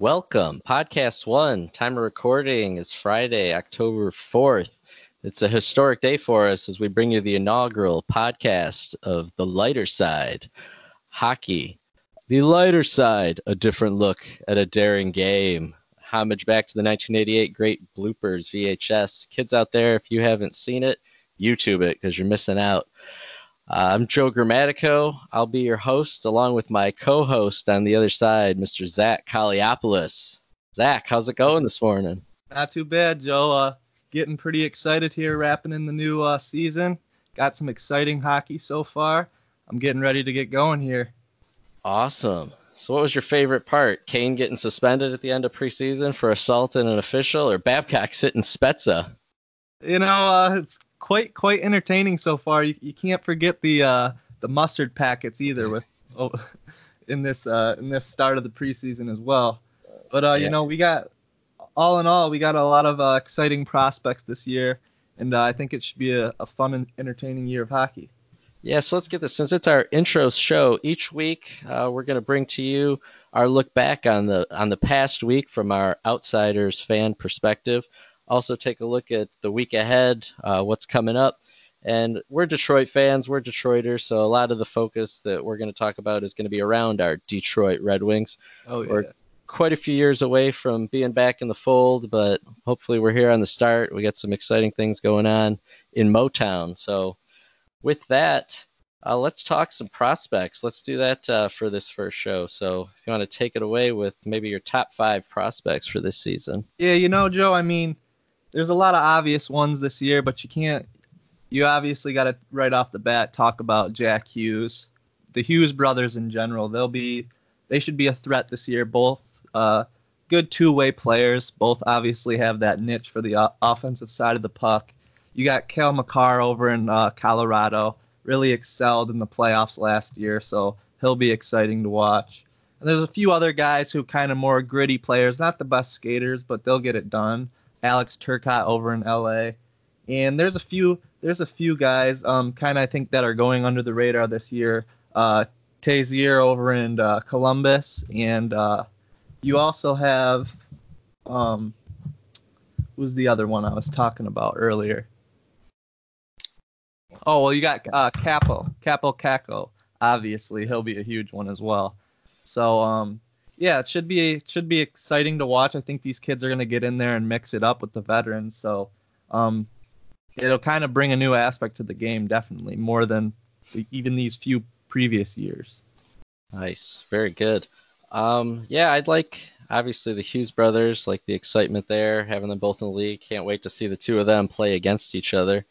Welcome, podcast one. Time of recording is Friday, October 4th. It's a historic day for us as we bring you the inaugural podcast of The Lighter Side Hockey. The Lighter Side, a different look at a daring game. Homage back to the 1988 great bloopers VHS. Kids out there, if you haven't seen it, YouTube it because you're missing out. Uh, I'm Joe Grammatico. I'll be your host along with my co host on the other side, Mr. Zack Kaliopoulos. Zack, how's it going this morning? Not too bad, Joe. Uh, getting pretty excited here, wrapping in the new uh, season. Got some exciting hockey so far. I'm getting ready to get going here. Awesome. So, what was your favorite part? Kane getting suspended at the end of preseason for assaulting an official, or Babcock sitting Spezza? You know, uh, it's quite quite entertaining so far. You, you can't forget the uh, the mustard packets either with oh, in this uh, in this start of the preseason as well. But uh, yeah. you know, we got all in all, we got a lot of uh, exciting prospects this year, and uh, I think it should be a, a fun and entertaining year of hockey. Yeah, so let's get this. Since it's our intro show, each week uh, we're going to bring to you our look back on the on the past week from our outsiders fan perspective also take a look at the week ahead, uh, what's coming up. And we're Detroit fans, we're Detroiters, so a lot of the focus that we're going to talk about is going to be around our Detroit Red Wings. Oh, yeah. We're quite a few years away from being back in the fold, but hopefully we're here on the start. We got some exciting things going on in Motown. So, with that, uh, let's talk some prospects. Let's do that uh, for this first show. So, if you want to take it away with maybe your top five prospects for this season. Yeah, you know, Joe, I mean, there's a lot of obvious ones this year, but you can't. You obviously got to right off the bat talk about Jack Hughes, the Hughes brothers in general. They'll be, they should be a threat this year. Both uh, good two-way players. Both obviously have that niche for the o- offensive side of the puck. You got Cale Makar over in uh, Colorado. Really excelled in the playoffs last year, so he'll be exciting to watch. And there's a few other guys who kind of more gritty players, not the best skaters, but they'll get it done. Alex Turcotte over in LA. And there's a few there's a few guys um kind of I think that are going under the radar this year. Uh Texier over in uh, Columbus and uh you also have um who's the other one I was talking about earlier? Oh, well you got uh Capo Kaapo Kakko. Obviously, he'll be a huge one as well. So um yeah, it should be it should be exciting to watch. I think these kids are going to get in there and mix it up with the veterans. So, um, it'll kind of bring a new aspect to the game, definitely more than even these few previous years. Nice, very good. Um, yeah, I'd like obviously the Hughes brothers, like the excitement there, having them both in the league. Can't wait to see the two of them play against each other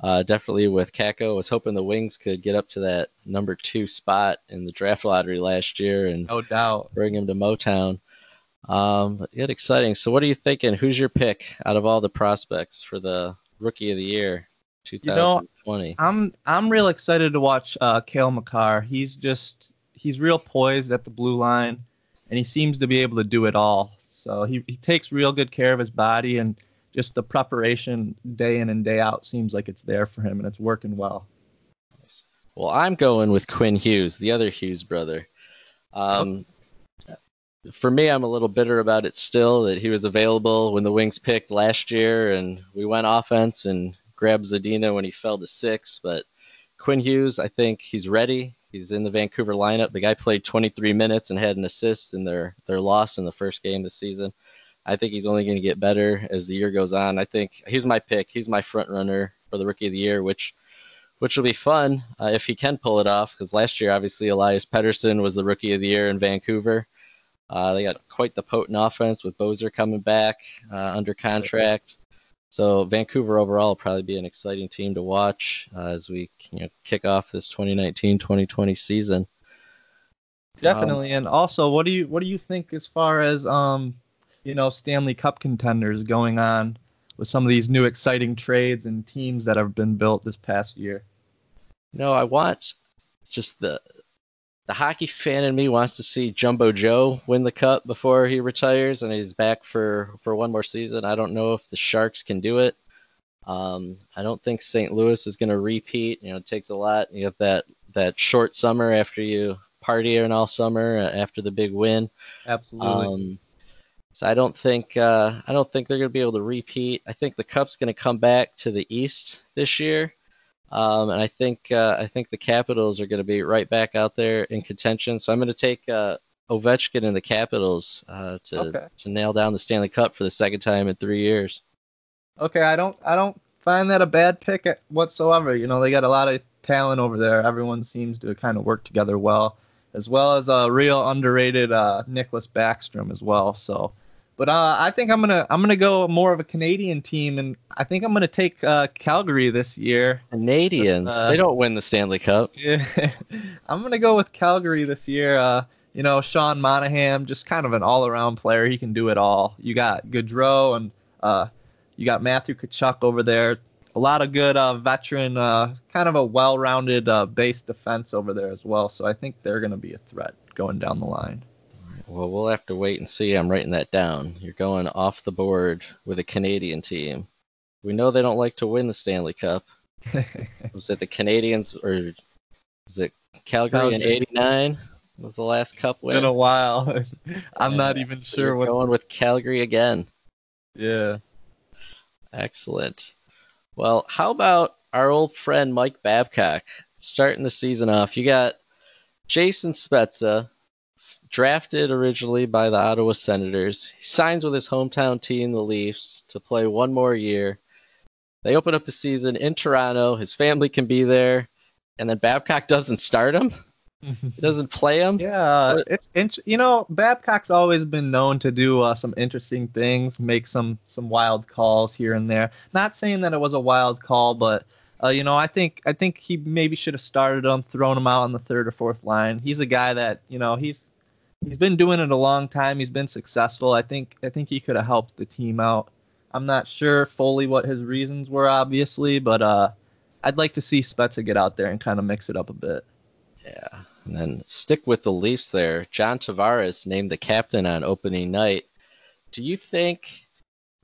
uh, definitely with Kakko. Was hoping the Wings could get up to that number two spot in the draft lottery last year and no doubt bring him to Motown. Um, yet exciting. So, what are you thinking? Who's your pick out of all the prospects for the Rookie of the Year 2020? You know, I'm I'm real excited to watch uh, Cale Makar. He's just he's real poised at the blue line, and he seems to be able to do it all. So he, he takes real good care of his body and just the preparation day in and day out seems like it's there for him and it's working well. Well, I'm going with Quinn Hughes, the other Hughes brother. Um, for me, I'm a little bitter about it still that he was available when the Wings picked last year, and we went offense and grabbed Zadina when he fell to six. But Quinn Hughes, I think he's ready. He's in the Vancouver lineup. The guy played 23 minutes and had an assist in their their loss in the first game this season. I think he's only going to get better as the year goes on. I think he's my pick. He's my front runner for the rookie of the year, which which will be fun uh, if he can pull it off. Because last year, obviously, Elias Pettersson was the rookie of the year in Vancouver. Uh, they got quite the potent offense with Boeser coming back uh, under contract. So Vancouver overall will probably be an exciting team to watch uh, as we you know, kick off this 2019-2020 season. Definitely, um, and also, what do you what do you think as far as um, you know, Stanley Cup contenders going on with some of these new exciting trades and teams that have been built this past year. No, I want just the the hockey fan in me wants to see Jumbo Joe win the cup before he retires and he's back for for one more season. I don't know if the Sharks can do it. Um, I don't think St. Louis is going to repeat. You know, it takes a lot. You have that that short summer after you party and all summer uh, after the big win. Absolutely. Um, So I don't think uh, I don't think they're going to be able to repeat. I think the Cup's going to come back to the East this year, um, and I think uh, I think the Capitals are going to be right back out there in contention. So I'm going to take uh, Ovechkin and the Capitals uh, to Okay. to nail down the Stanley Cup for the second time in three years. Okay, I don't I don't find that a bad pick whatsoever. You know, they got a lot of talent over there. Everyone seems to kind of work together well, as well as a real underrated uh, Nicklas Backstrom as well. So, but uh, I think I'm gonna I'm gonna go more of a Canadian team, and I think I'm gonna take uh, Calgary this year. Canadians, Uh, they don't win the Stanley Cup. Yeah, I'm gonna go with Calgary this year. Uh, you know, Sean Monahan, just kind of an all-around player. He can do it all. You got Gaudreau and uh, you got Matthew Tkachuk over there. A lot of good uh, veteran, uh, kind of a well-rounded uh, base defense over there as well. So I think they're gonna be a threat going down the line. Well, we'll have to wait and see. I'm writing that down. You're going off the board with a Canadian team. We know they don't like to win the Stanley Cup. Was it the Canadians or was it Calgary, in '89? Was the last Cup win? Been a while. I'm not even so sure what's. going with Calgary again. Yeah. Excellent. Well, how about our old friend Mike Babcock starting the season off? You got Jason Spezza, drafted originally by the Ottawa Senators. He signs with his hometown team, the Leafs, to play one more year. They open up the season in Toronto. His family can be there, and then Babcock doesn't start him. He doesn't play him. Yeah, What- it's int- you know Babcock's always been known to do uh, some interesting things, make some some wild calls here and there. Not saying that it was a wild call, but uh, you know I think I think he maybe should have started him, thrown him out on the third or fourth line. He's a guy that you know he's he's been doing it a long time. He's been successful. I think I think he could have helped the team out. I'm not sure fully what his reasons were, obviously, but uh, I'd like to see Spezza get out there and kind of mix it up a bit. Yeah. And then stick with the Leafs there. John Tavares named the captain on opening night. Do you think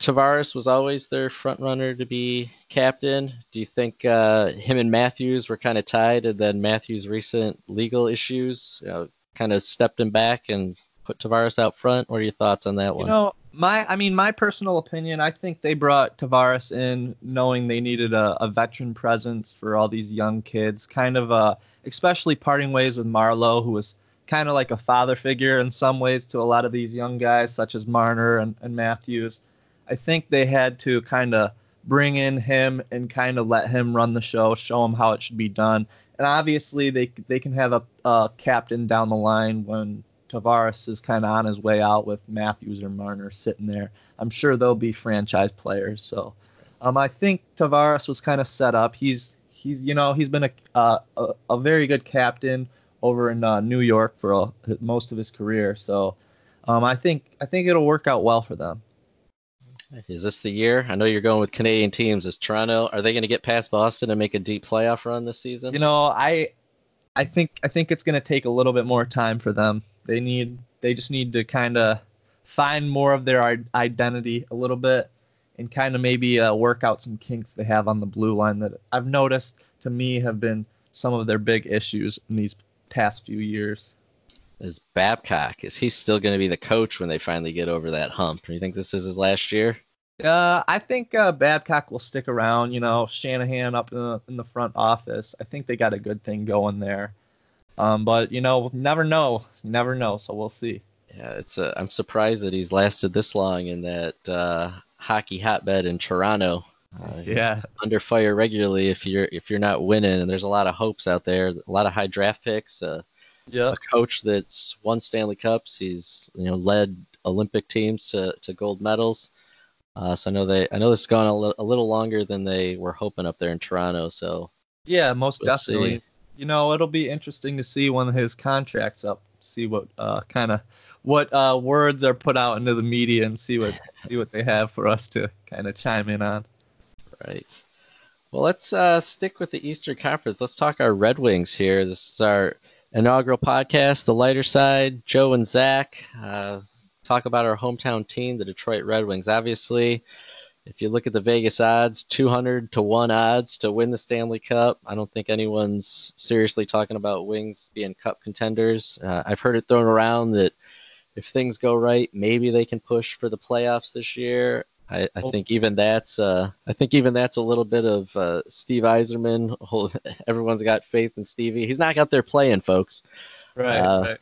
Tavares was always their front runner to be captain? Do you think uh, him and Matthews were kind of tied, and then Matthews' recent legal issues you know, kind of stepped him back and put Tavares out front? What are your thoughts on that You one? You know, my I mean, my personal opinion, I think they brought Tavares in knowing they needed a, a veteran presence for all these young kids, kind of uh especially parting ways with Marleau, who was kind of like a father figure in some ways to a lot of these young guys, such as Marner and, and Matthews. I think they had to kind of bring in him and kind of let him run the show, show him how it should be done. And obviously, they they can have a, a captain down the line when Tavares is kind of on his way out with Matthews or Marner sitting there. I'm sure they'll be franchise players. So, um, I think Tavares was kind of set up. He's he's you know he's been a a, a very good captain over in uh, New York for most of his career. So, um, I think I think it'll work out well for them. Is this the year? I know you're going with Canadian teams. Is Toronto? Are they going to get past Boston and make a deep playoff run this season? You know, I I think I think it's going to take a little bit more time for them. They need they just need to kind of find more of their identity a little bit and kind of maybe uh, work out some kinks they have on the blue line that I've noticed to me have been some of their big issues in these past few years. Is Babcock. Is he still going to be the coach when they finally get over that hump? Do you think this is his last year? Uh, I think uh, Babcock will stick around. You know, Shanahan up in the, in the front office. I think they got a good thing going there. Um, but you know, never know. Never know. So we'll see. Yeah, it's. Uh, I'm surprised that he's lasted this long in that uh, hockey hotbed in Toronto. Uh, Yeah. under fire regularly if you're if you're not winning, and there's a lot of hopes out there. A lot of high draft picks. Uh, Yeah. a coach that's won Stanley Cups. He's you know led Olympic teams to, to gold medals. Uh, so I know they I know this has gone a, li- a little longer than they were hoping up there in Toronto. So Yeah, most We'll see. definitely. You know, it'll be interesting to see when his contract's up. See what uh, kind of what uh, words are put out into the media and see what see what they have for us to kind of chime in on. Right. Well, let's uh, stick with the Eastern Conference. Let's talk our Red Wings here. This is our inaugural podcast, The Lighter Side. Joe and Zack uh, talk about our hometown team, the Detroit Red Wings. Obviously, if you look at the Vegas odds, 200 to 1 odds to win the Stanley Cup. I don't think anyone's seriously talking about Wings being cup contenders. Uh, I've heard it thrown around that if things go right, maybe they can push for the playoffs this year. I, I think even that's uh, I think even that's a little bit of uh, Steve Yzerman. Everyone's got faith in Stevie. He's not out there playing, folks. Right. Uh, right.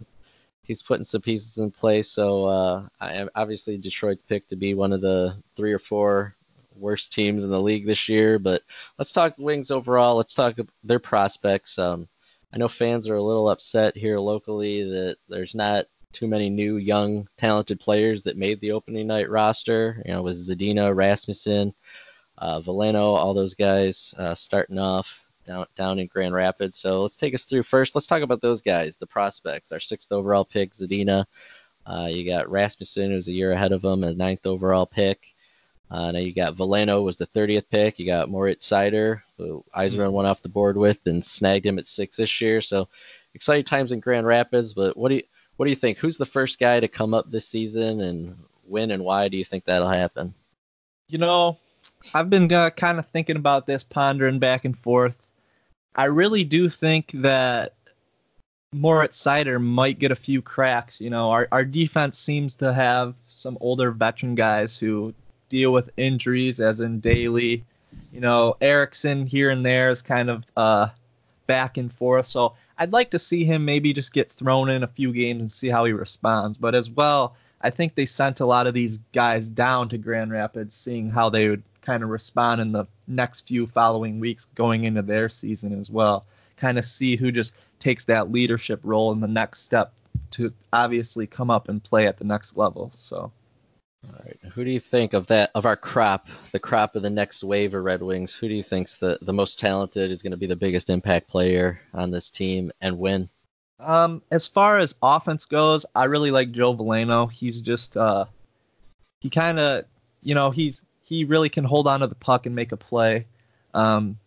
He's putting some pieces in place. So uh, I, obviously Detroit picked to be one of the three or four worst teams in the league this year. But let's talk Wings overall. Let's talk their prospects. Um, I know fans are a little upset here locally that there's not too many new, young, talented players that made the opening night roster. You know, with Zadina, Rasmussen, uh, Veleno, all those guys uh, starting off down down in Grand Rapids. So let's take us through first. Let's talk about those guys, the prospects. Our sixth overall pick, Zadina. Uh, you got Rasmussen, who's a year ahead of him, a ninth overall pick. Uh, now you got Veleno was the 30th pick. You got Moritz Seider, who Yzerman mm-hmm. went off the board with and snagged him at six this year. So exciting times in Grand Rapids. But what do you what do you think? Who's the first guy to come up this season and when and why do you think that'll happen? You know, I've been uh, kind of thinking about this, pondering back and forth. I really do think that Moritz Seider might get a few cracks. You know, our, our defense seems to have some older veteran guys who deal with injuries, as in Daley. You know, Ericsson here and there is kind of uh, back and forth. So I'd like to see him maybe just get thrown in a few games and see how he responds. But as well, I think they sent a lot of these guys down to Grand Rapids, seeing how they would kind of respond in the next few following weeks going into their season as well. Kind of see who just takes that leadership role in the next step to obviously come up and play at the next level. So. All right. Who do you think of that of our crop, the crop of the next wave of Red Wings? Who do you think's the the most talented? Is going to be the biggest impact player on this team and when? Um, as far as offense goes, I really like Joe Veleno. He's just uh, he kind of, you know, he's he really can hold on to the puck and make a play. Um,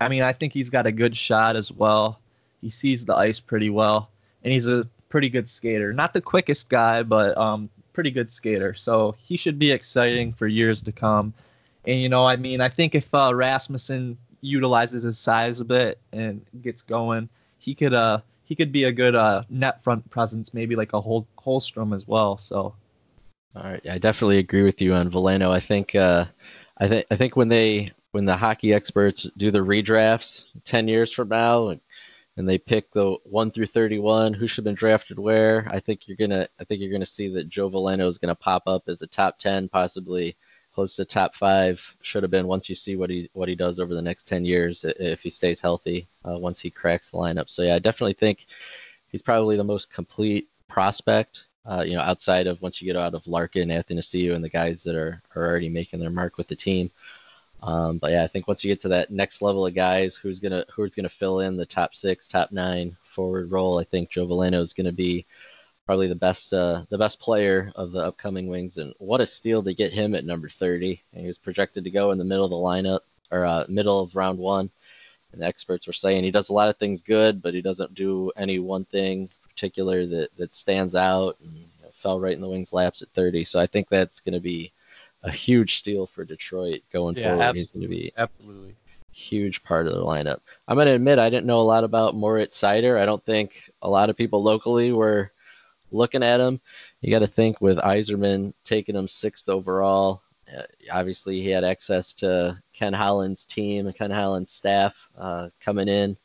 I mean, I think he's got a good shot as well. He sees the ice pretty well, and he's a pretty good skater. Not the quickest guy, but um, pretty good skater. So he should be exciting for years to come. And you know, I mean, I think if uh, Rasmussen utilizes his size a bit and gets going, he could uh he could be a good uh net front presence, maybe like a Hol- Holmstrom as well. So. All right, yeah, I definitely agree with you on Veleno. I think uh, I think I think when they when the hockey experts do the redrafts ten years from now, and they pick the one through thirty-one who should have been drafted where. I think you're gonna I think you're gonna see that Joe Veleno is gonna pop up as a top ten, possibly close to top five. Should have been once you see what he what he does over the next ten years if he stays healthy. Uh, once he cracks the lineup, so yeah, I definitely think he's probably the most complete prospect. Uh, you know, outside of once you get out of Larkin, Anthony Athanasiou, and the guys that are, are already making their mark with the team. Um, but yeah, I think once you get to that next level of guys, who's gonna who's gonna fill in the top six, top nine forward role, I think Joe Veleno is gonna be probably the best uh, the best player of the upcoming Wings. And what a steal to get him at number 30. And he was projected to go in the middle of the lineup or uh, middle of round one. And the experts were saying he does a lot of things good, but he doesn't do any one thing particular that that stands out. And you know, fell right in the Wings' laps at 30. So I think that's to be a huge steal for Detroit going yeah, forward. He's going to be absolutely huge part of the lineup. I'm going to admit I didn't know a lot about Moritz Seider. I don't think a lot of people locally were looking at him. You got to think with Yzerman taking him sixth overall. Uh, obviously, he had access to Ken Holland's team and Ken Holland's staff uh, coming in.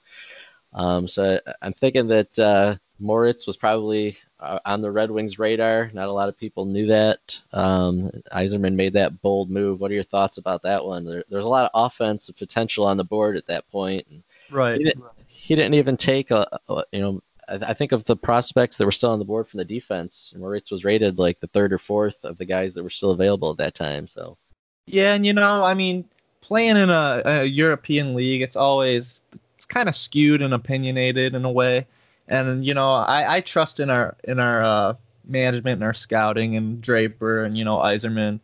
Um, so I'm thinking that uh, Moritz was probably uh, on the Red Wings radar. Not a lot of people knew that. Um, Yzerman made that bold move. What are your thoughts about that one? There, there's a lot of offensive potential on the board at that point. Right. He didn't, he didn't even take a, a you know. I, I think of the prospects that were still on the board from the defense. Moritz was rated like the third or fourth of the guys that were still available at that time. So. Yeah, and you know, I mean, playing in a, a European league, it's always it's kind of skewed and opinionated in a way and you know I, I trust in our in our uh, management and our scouting and Draper and you know Yzerman.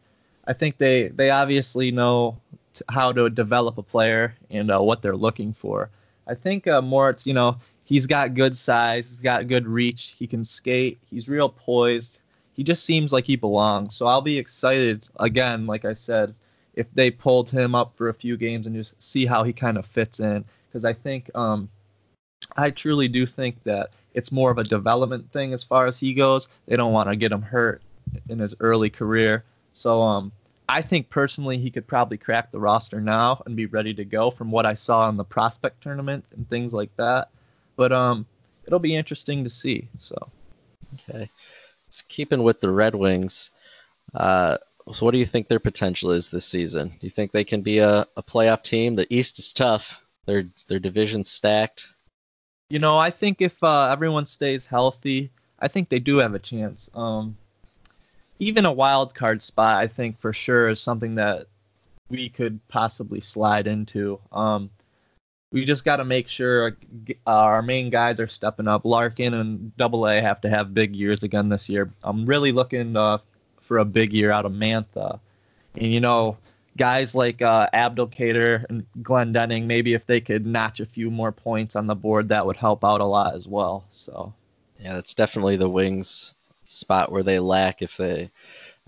I think they they obviously know t- how to develop a player and uh, what they're looking for. I think uh, Moritz, you know, he's got good size, he's got good reach, he can skate, he's real poised. He just seems like he belongs. So I'll be excited again, like I said, if they pulled him up for a few games and just see how he kind of fits in because I think um, I truly do think that it's more of a development thing as far as he goes. They don't want to get him hurt in his early career. So um, I think personally he could probably crack the roster now and be ready to go from what I saw in the prospect tournament and things like that. But um, it'll be interesting to see. So okay, so keeping with the Red Wings. Uh, so, what do you think their potential is this season? Do you think they can be a, a playoff team? The East is tough. Their their division stacked. You know, I think if uh, everyone stays healthy, I think they do have a chance. Um, even a wild card spot, I think for sure is something that we could possibly slide into. Um, we just got to make sure our main guys are stepping up. Larkin and Double A have to have big years again this year. I'm really looking uh, for a big year out of Mantha. And you know, guys like uh, Abdelkader and Glendening, maybe if they could notch a few more points on the board, that would help out a lot as well. So, yeah, that's definitely the Wings spot where they lack. If they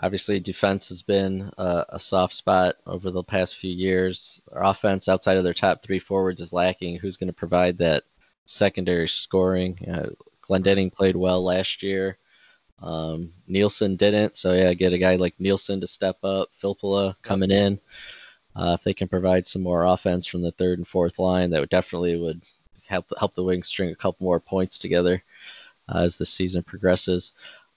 obviously defense has been a, a soft spot over the past few years. Their offense outside of their top three forwards is lacking. Who's going to provide that secondary scoring? Uh, Glendening played well last year. Um, Nielsen didn't, so yeah, get a guy like Nielsen to step up. Filppula coming in. Uh, if they can provide some more offense from the third and fourth line, that would definitely would help help the Wings string a couple more points together uh, as the season progresses.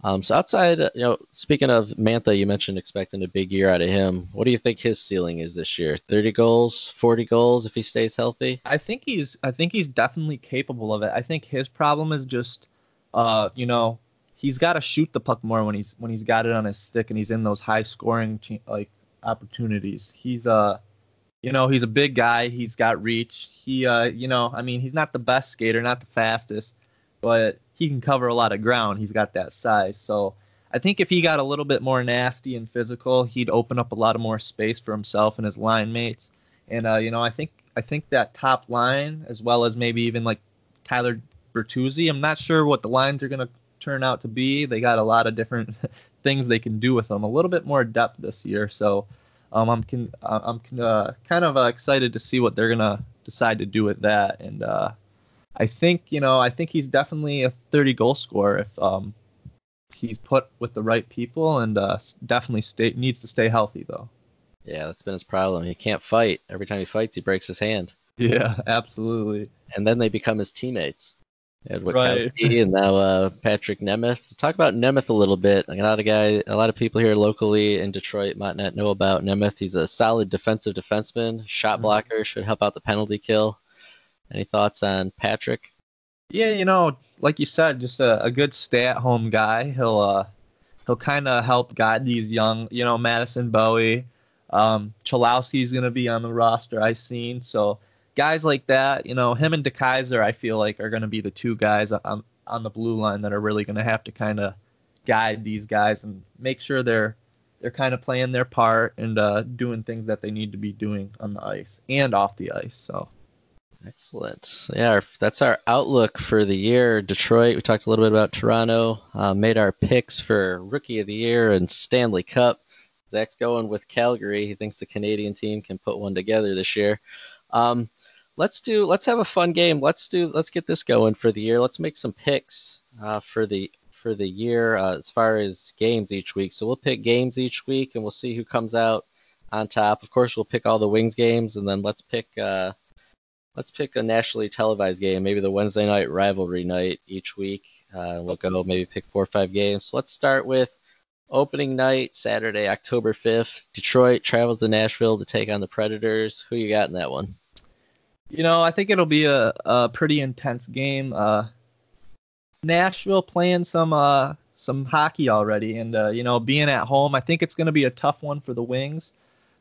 Um, so outside, you know, speaking of Mantha, you mentioned expecting a big year out of him. What do you think his ceiling is this year? Thirty goals, forty goals if he stays healthy. I think he's, I think he's definitely capable of it. I think his problem is just, uh, you know, he's got to shoot the puck more when he's when he's got it on his stick and he's in those high scoring like opportunities. He's uh you know, he's a big guy, he's got reach. He uh you know, I mean, he's not the best skater, not the fastest, but he can cover a lot of ground. He's got that size. So I think if he got a little bit more nasty and physical, he'd open up a lot of more space for himself and his line mates. And uh, you know, I think I think that top line, as well as maybe even like Tyler Bertuzzi, I'm not sure what the lines are gonna turn out to be. They got a lot of different things they can do with them. A little bit more depth this year, so um, I'm can, I'm uh, kind of uh, excited to see what they're gonna decide to do with that. And uh, I think you know I think he's definitely a 30 goal scorer if um, he's put with the right people, and uh, definitely stay needs to stay healthy though. Yeah, that's been his problem. He can't fight. Every time he fights, he breaks his hand. Yeah, absolutely. And then they become his teammates. Edward right. and now uh, Patrik Nemeth. Talk about Nemeth a little bit. A lot of guy, a lot of people here locally in Detroit might not know about Nemeth. He's a solid defensive defenseman, shot mm-hmm. blocker, should help out the penalty kill. Any thoughts on Patrick? Yeah, you know, like you said, just a, a good stay-at-home guy. He'll uh, he'll kind of help guide these young, you know, Madison Bowey. Um, Cholowski's gonna be on the roster. I seen so guys like that, you know, him and DeKeyser, I feel like are going to be the two guys on on the blue line that are really going to have to kind of guide these guys and make sure they're they're kind of playing their part and uh, doing things that they need to be doing on the ice and off the ice. So. Excellent. Yeah, that's our outlook for the year. Detroit, we talked a little bit about Toronto, uh, made our picks for Rookie of the Year and Stanley Cup. Zack's going with Calgary. He thinks the Canadian team can put one together this year. Um, let's do let's have a fun game. Let's do let's get this going for the year. Let's make some picks uh, for the for the year uh, as far as games each week. So we'll pick games each week, and we'll see who comes out on top. Of course, we'll pick all the Wings games, and then let's pick uh, let's pick a nationally televised game, maybe the Wednesday night rivalry night each week. Uh, we'll go maybe pick four or five games. So let's start with opening night, Saturday, October fifth. Detroit travels to Nashville to take on the Predators. Who you got in that one? You know, I think it'll be a, a pretty intense game. Uh, Nashville playing some uh, some hockey already, and uh, you know, being at home, I think it's going to be a tough one for the Wings.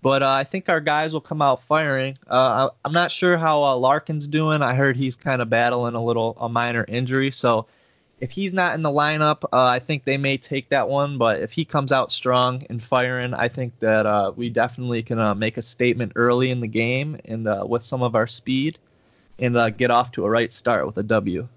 But uh, I think our guys will come out firing. Uh, I'm not sure how uh, Larkin's doing. I heard he's kind of battling a little a minor injury, so if he's not in the lineup, uh, I think they may take that one. But if he comes out strong and firing, I think that uh, we definitely can uh, make a statement early in the game and uh, with some of our speed and uh, get off to a right start with a W.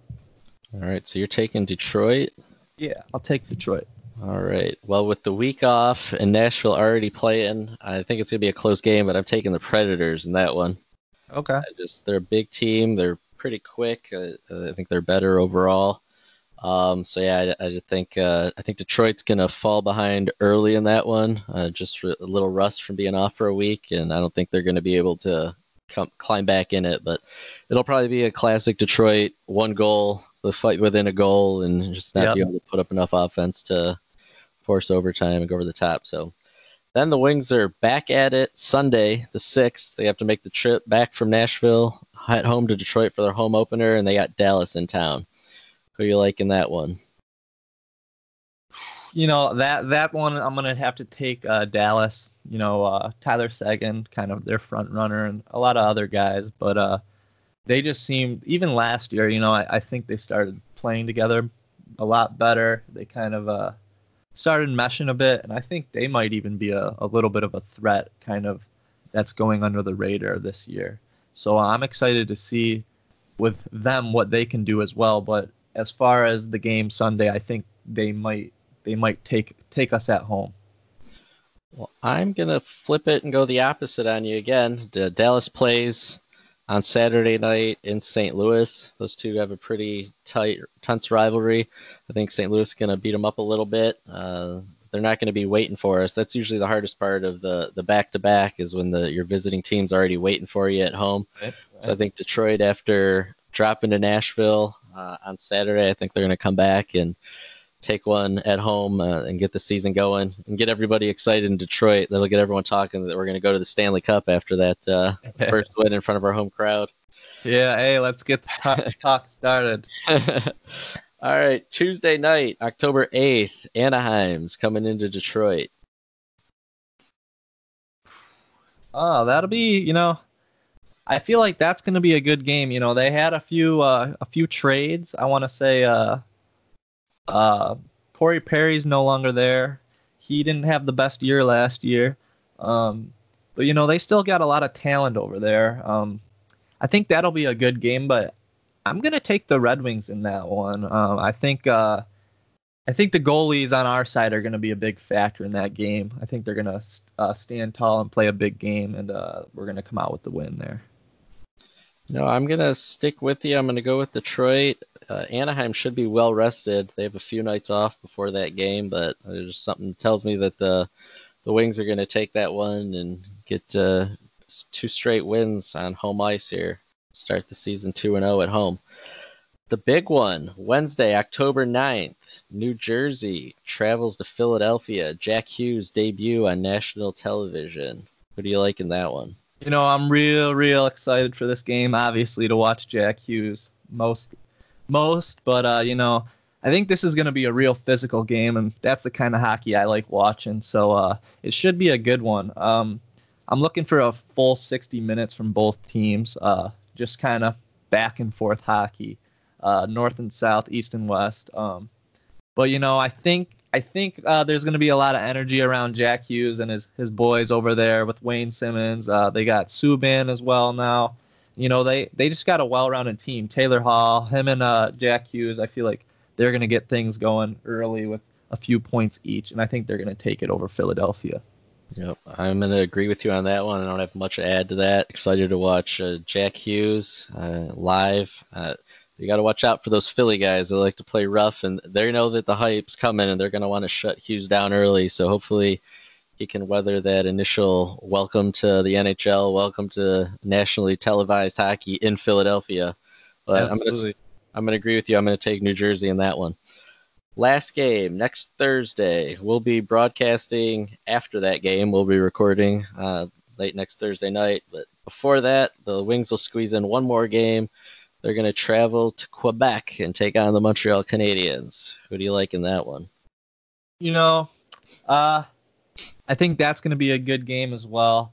All right, so you're taking Detroit? Yeah, I'll take Detroit. All right. Well, with the week off and Nashville already playing, I think it's going to be a close game, but I'm taking the Predators in that one. Okay. just they're a big team. They're pretty quick. Uh, I think they're better overall. Um, so yeah, I, I think uh, I think Detroit's gonna fall behind early in that one, uh, just a little rust from being off for a week, and I don't think they're gonna be able to come climb back in it. But it'll probably be a classic Detroit one goal, the fight within a goal, and just not Yep. be able to put up enough offense to force overtime and go over the top. So then the Wings are back at it Sunday, the sixth. They have to make the trip back from Nashville, head home to Detroit for their home opener, and they got Dallas in town. Who you like in that one? You know that that one I'm gonna have to take uh, Dallas. You know uh, Tyler Seguin, kind of their front runner, and a lot of other guys, but uh, they just seemed even last year. You know I, I think they started playing together a lot better. They kind of uh, started meshing a bit, and I think they might even be a, a little bit of a threat, kind of that's going under the radar this year. So I'm excited to see with them what they can do as well. But as far as the game Sunday, I think they might they might take take us at home. Well, I'm gonna flip it and go the opposite on you again. D- Dallas plays on Saturday night in St. Louis. Those two have a pretty tight, tense rivalry. I think St. Louis is gonna beat them up a little bit. Uh, they're not going to be waiting for us. That's usually the hardest part of the the back to back is when the your visiting team's already waiting for you at home. So I think Detroit, after dropping to Nashville uh, on Saturday, I think they're going to come back and take one at home uh, and get the season going and get everybody excited in Detroit. That'll get everyone talking that we're going to go to the Stanley Cup after that uh, first win in front of our home crowd. Yeah, hey, let's get the talk, talk started. All right, Tuesday night, October 8th, Anaheim's coming into Detroit. Oh, that'll be, you know, I feel like that's going to be a good game. You know, they had a few uh, a few trades. I want to say uh, uh, Corey Perry's no longer there. He didn't have the best year last year. Um, but you know, they still got a lot of talent over there. Um, I think that'll be a good game, but I'm gonna take the Red Wings in that one. Um, I think uh, I think the goalies on our side are gonna be a big factor in that game. I think they're gonna uh, stand tall and play a big game, and uh, we're gonna come out with the win there. No, I'm gonna stick with you. I'm gonna go with Detroit. Uh, Anaheim should be well rested. They have a few nights off before that game, but there's something tells me that the the Wings are gonna take that one and get uh, two straight wins on home ice here. Start the season two and zero at home. The big one, Wednesday, October 9th, New Jersey travels to Philadelphia. Jack Hughes debut on national television. Who do you like in that one? You know, I'm real, real excited for this game. Obviously, to watch Jack Hughes most, most. But uh, you know, I think this is going to be a real physical game, and that's the kind of hockey I like watching. So uh, it should be a good one. Um, I'm looking for a full 60 minutes from both teams. Uh, just kind of back and forth hockey, uh, north and south, east and west. Um, but you know, I think I think uh, there's going to be a lot of energy around Jack Hughes and his his boys over there with Wayne Simmonds. Uh, they got Subban as well now. You know, they they just got a well-rounded team. Taylor Hall, him and uh, Jack Hughes. I feel like they're going to get things going early with a few points each, and I think they're going to take it over Philadelphia. Yep, I'm going to agree with you on that one. I don't have much to add to that. Excited to watch uh, Jack Hughes uh, live. You got to watch out for those Philly guys. They like to play rough, and they know that the hype's coming, and they're going to want to shut Hughes down early. So hopefully, he can weather that initial welcome to the NHL, welcome to nationally televised hockey in Philadelphia. But I'm going to Absolutely. I'm going to agree with you. I'm going to take New Jersey in that one. Last game next Thursday. We'll be broadcasting after that game. We'll be recording uh, late next Thursday night. But before that, the Wings will squeeze in one more game. They're going to travel to Quebec and take on the Montreal Canadiens. Who do you like in that one? you know, uh, I think that's going to be a good game as well.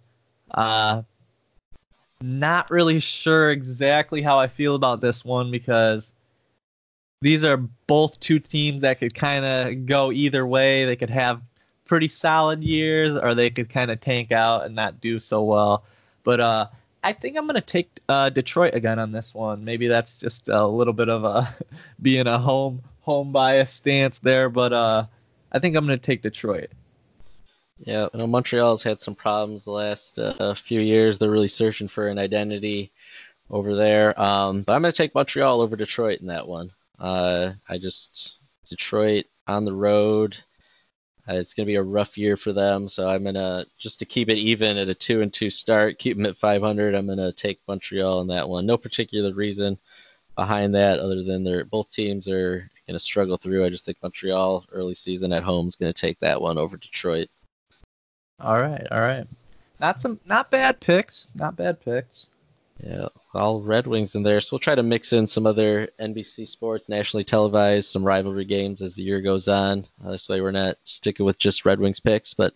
Uh, not really sure exactly how I feel about this one because these are both two teams that could kind of go either way. They could have pretty solid years, or they could kind of tank out and not do so well. But uh, I think I'm going to take uh, Detroit again on this one. Maybe that's just a little bit of a being a home home bias stance there, but uh, I think I'm going to take Detroit. Yeah, I know Montreal's had some problems the last uh, few years. They're really searching for an identity over there. Um, but I'm going to take Montreal over Detroit in that one. Uh, I just Detroit on the road. Uh, it's going to be a rough year for them, so I'm gonna just to keep it even at a two and two start, keep them at 500. I'm gonna take Montreal in that one. No particular reason behind that, other than they're both teams are going to struggle through. I just think Montreal early season at home is going to take that one over Detroit. All right, all right. Not some, not bad picks. Not bad picks. Yeah, all Red Wings in there. So we'll try to mix in some other NBC sports, nationally televised, some rivalry games as the year goes on. Uh, this way we're not sticking with just Red Wings picks. But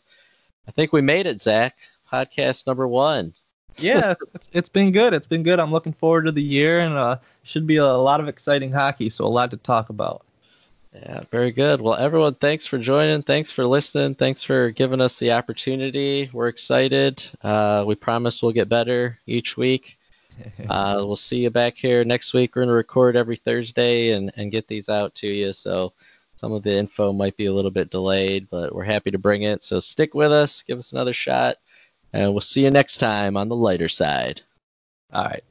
I think we made it, Zack. Podcast number one. yeah, it's, it's been good. It's been good. I'm looking forward to the year, and uh, should be a lot of exciting hockey. So a lot to talk about. Yeah, very good. Well, everyone, thanks for joining. Thanks for listening. Thanks for giving us the opportunity. We're excited. Uh, we promise we'll get better each week. Uh, we'll see you back here next week. We're going to record every Thursday and, and get these out to you. So some of the info might be a little bit delayed, but we're happy to bring it. So stick with us, give us another shot, and we'll see you next time on the lighter side. All right.